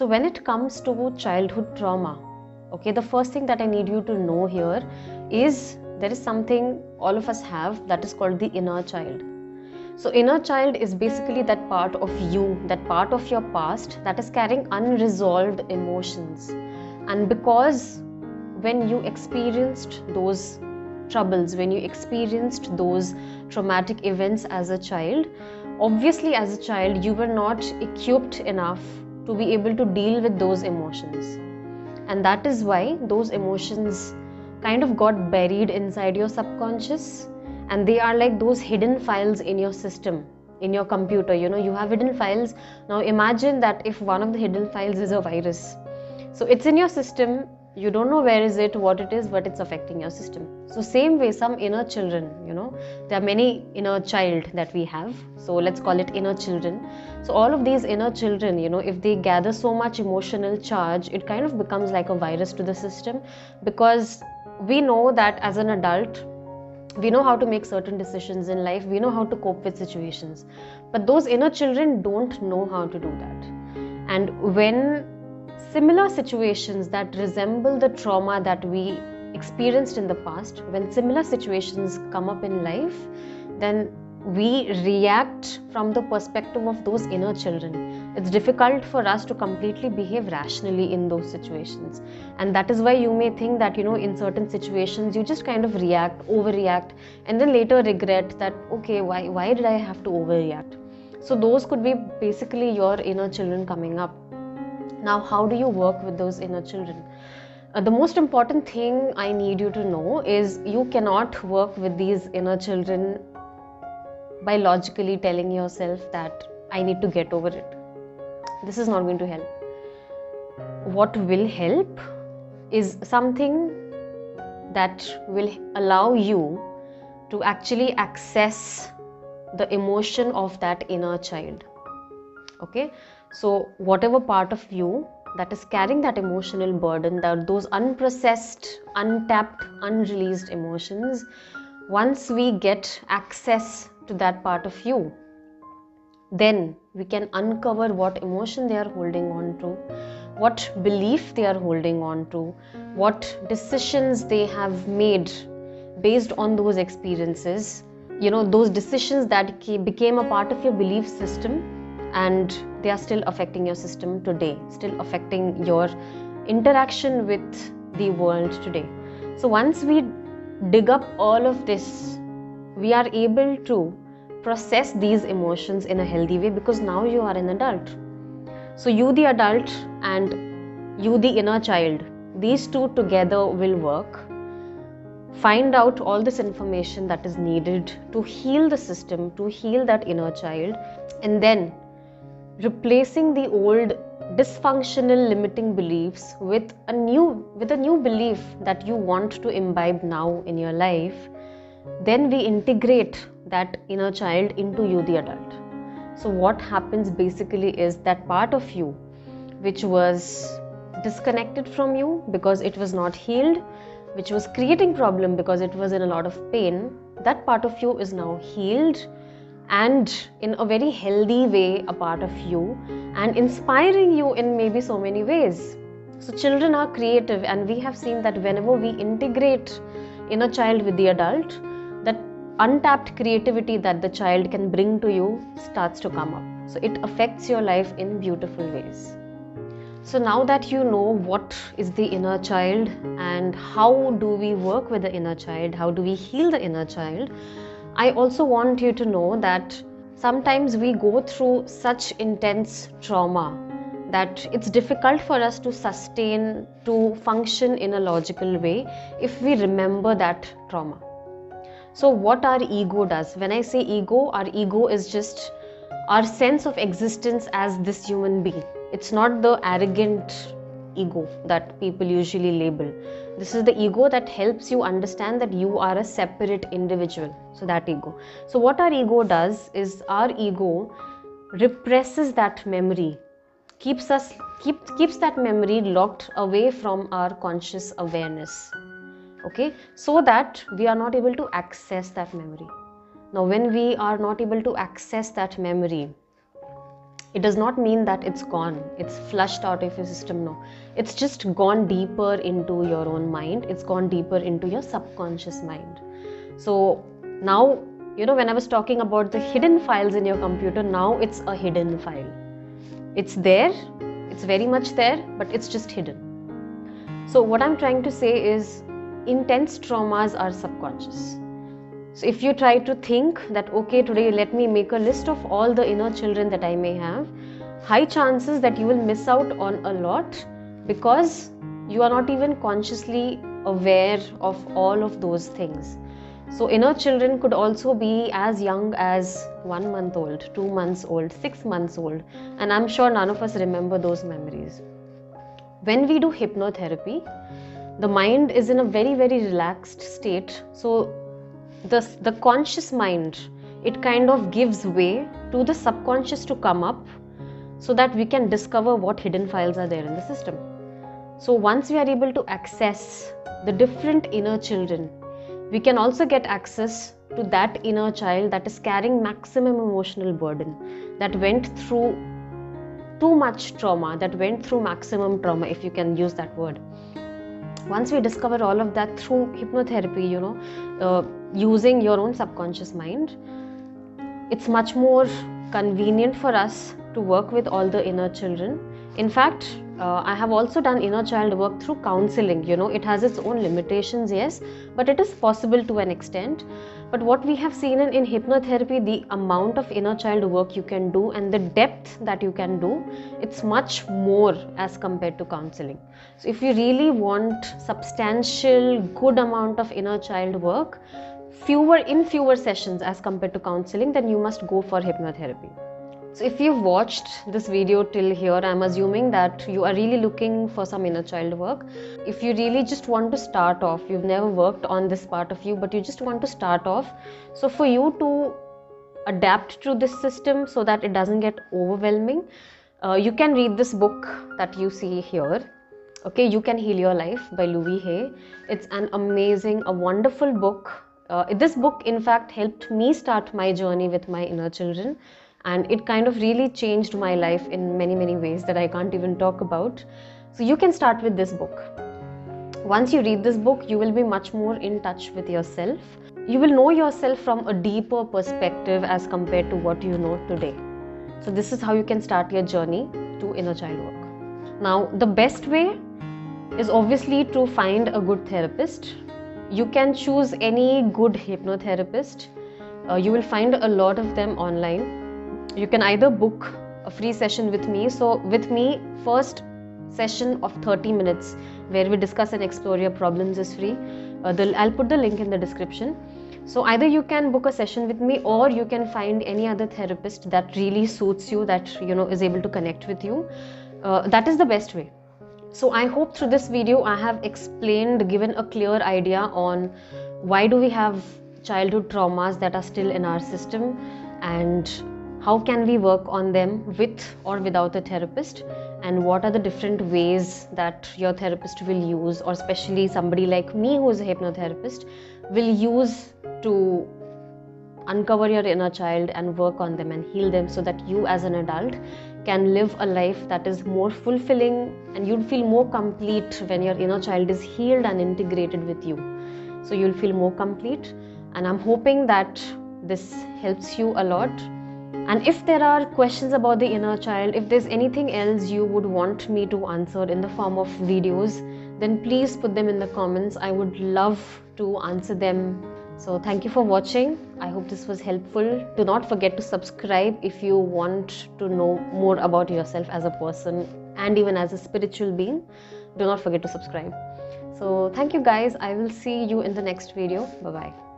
So, when it comes to childhood trauma, okay, the first thing that I need you to know here is there is something all of us have that is called the inner child. So, inner child is basically that part of you, that part of your past that is carrying unresolved emotions. And because when you experienced those troubles, when you experienced those traumatic events as a child, obviously, as a child, you were not equipped enough to be able to deal with those emotions. And that is why those emotions kind of got buried inside your subconscious and they are like those hidden files in your system in your computer. You know you have hidden files. Now imagine that if one of the hidden files is a virus. So it's in your system you don't know where is it what it is but it's affecting your system. So same way some inner children you know there are many inner child that we have. So let's call it inner children. So all of these inner children you know if they gather so much emotional charge it kind of becomes like a virus to the system because we know that as an adult we know how to make certain decisions in life. We know how to cope with situations. But those inner children don't know how to do that. And when similar situations that resemble the trauma that we experienced in the past when similar situations come up in life then we react from the perspective of those inner children. It's difficult for us to completely behave rationally in those situations. And that is why you may think that, you know, in certain situations you just kind of react, overreact, and then later regret that, okay, why, why did I have to overreact? So, those could be basically your inner children coming up. Now, how do you work with those inner children? Uh, the most important thing I need you to know is you cannot work with these inner children by logically telling yourself that I need to get over it. This is not going to help. What will help is something that will allow you to actually access the emotion of that inner child. Okay, so whatever part of you that is carrying that emotional burden, that those unprocessed, untapped, unreleased emotions, once we get access to that part of you then we can uncover what emotion they are holding on to what belief they are holding on to what decisions they have made based on those experiences. You know those decisions that became a part of your belief system and they are still affecting your system today still affecting your interaction with the world today so once we dig up all of this we are able to process these emotions in a healthy way because now you are an adult. So, you, the adult, and you, the inner child, these two together will work. Find out all this information that is needed to heal the system, to heal that inner child, and then replacing the old dysfunctional limiting beliefs with a new with a new belief that you want to imbibe now in your life then we integrate that inner child into you, the adult. So, what happens basically is that part of you which was disconnected from you because it was not healed, which was creating problem because it was in a lot of pain, that part of you is now healed and in a very healthy way a part of you and inspiring you in maybe so many ways. So, children are creative, and we have seen that whenever we integrate inner child with the adult, that untapped creativity that the child can bring to you starts to come up. So it affects your life in beautiful ways. So now that you know what is the inner child and how do we work with the inner child, how do we heal the inner child, I also want you to know that sometimes we go through such intense trauma that it's difficult for us to sustain, to function in a logical way if we remember that trauma. So, what our ego does, when I say ego, our ego is just our sense of existence as this human being. It's not the arrogant ego that people usually label. This is the ego that helps you understand that you are a separate individual. So, that ego. So, what our ego does is our ego represses that memory keeps us keep, keeps that memory locked away from our conscious awareness okay so that we are not able to access that memory now when we are not able to access that memory it does not mean that it's gone. It's flushed out of your system no. It's just gone deeper into your own mind. It's gone deeper into your subconscious mind. So now you know when i was talking about the hidden files in your computer now it's a hidden file. It's there. It's very much there but it's just hidden. So what i'm trying to say is intense traumas are subconscious so if you try to think that, okay, today let me make a list of all the inner children that I may have, high chances that you will miss out on a lot because you are not even consciously aware of all of those things. So, inner children could also be as young as one month old, two months old, six months old, and I'm sure none of us remember those memories. When we do hypnotherapy, the mind is in a very, very relaxed state. So, the, the conscious mind it kind of gives way to the subconscious to come up so that we can discover what hidden files are there in the system. So once we are able to access the different inner children we can also get access to that inner child that is carrying maximum emotional burden that went through too much trauma that went through maximum trauma if you can use that word once we discover all of that through hypnotherapy you know uh, using your own subconscious mind it's much more convenient for us to work with all the inner children. In fact uh, i have also done inner child work through counseling you know it has its own limitations yes but it is possible to an extent but what we have seen in, in hypnotherapy the amount of inner child work you can do and the depth that you can do it's much more as compared to counseling. So if you really want substantial good amount of inner child work fewer in fewer sessions as compared to counseling then you must go for hypnotherapy so if you've watched this video till here i'm assuming that you are really looking for some inner child work. If you really just want to start off you've never worked on this part of you but you just want to start off. So for you to adapt to this system so that it doesn't get overwhelming uh, you can read this book that you see here. Okay you can heal your life by louise hay. It's an amazing a wonderful book. Uh, this book in fact helped me start my journey with my inner children and it kind of really changed my life in many many ways that i can't even talk about. So you can start with this book. Once you read this book you will be much more in touch with yourself. You will know yourself from a deeper perspective as compared to what you know today. So this is how you can start your journey to inner child work. Now the best way is obviously to find a good therapist. You can choose any good hypnotherapist. Uh, you will find a lot of them online you can either book a free session with me. So with me first session of 30 minutes where we discuss and explore your problems is free. Uh, the, i'll put the link in the description. So either you can book a session with me or you can find any other therapist that really suits you that you know is able to connect with you. Uh, that is the best way. So I hope through this video I have explained, given a clear idea on why do we have childhood traumas that are still in our system and how can we work on them with or without a therapist and what are the different ways that your therapist will use or especially somebody like me who is a hypnotherapist will use to uncover your inner child and work on them and heal them so that you as an adult can live a life that is more fulfilling and you'll feel more complete when your inner child is healed and integrated with you. So you'll feel more complete. And I'm hoping that this helps you a lot. And if there are questions about the inner child, if there's anything else you would want me to answer in the form of videos, then please put them in the comments. I would love to answer them so thank you for watching. I hope this was helpful. Do not forget to subscribe if you want to know more about yourself as a person and even as a spiritual being. Do not forget to subscribe. So thank you guys. I will see you in the next video. Bye bye.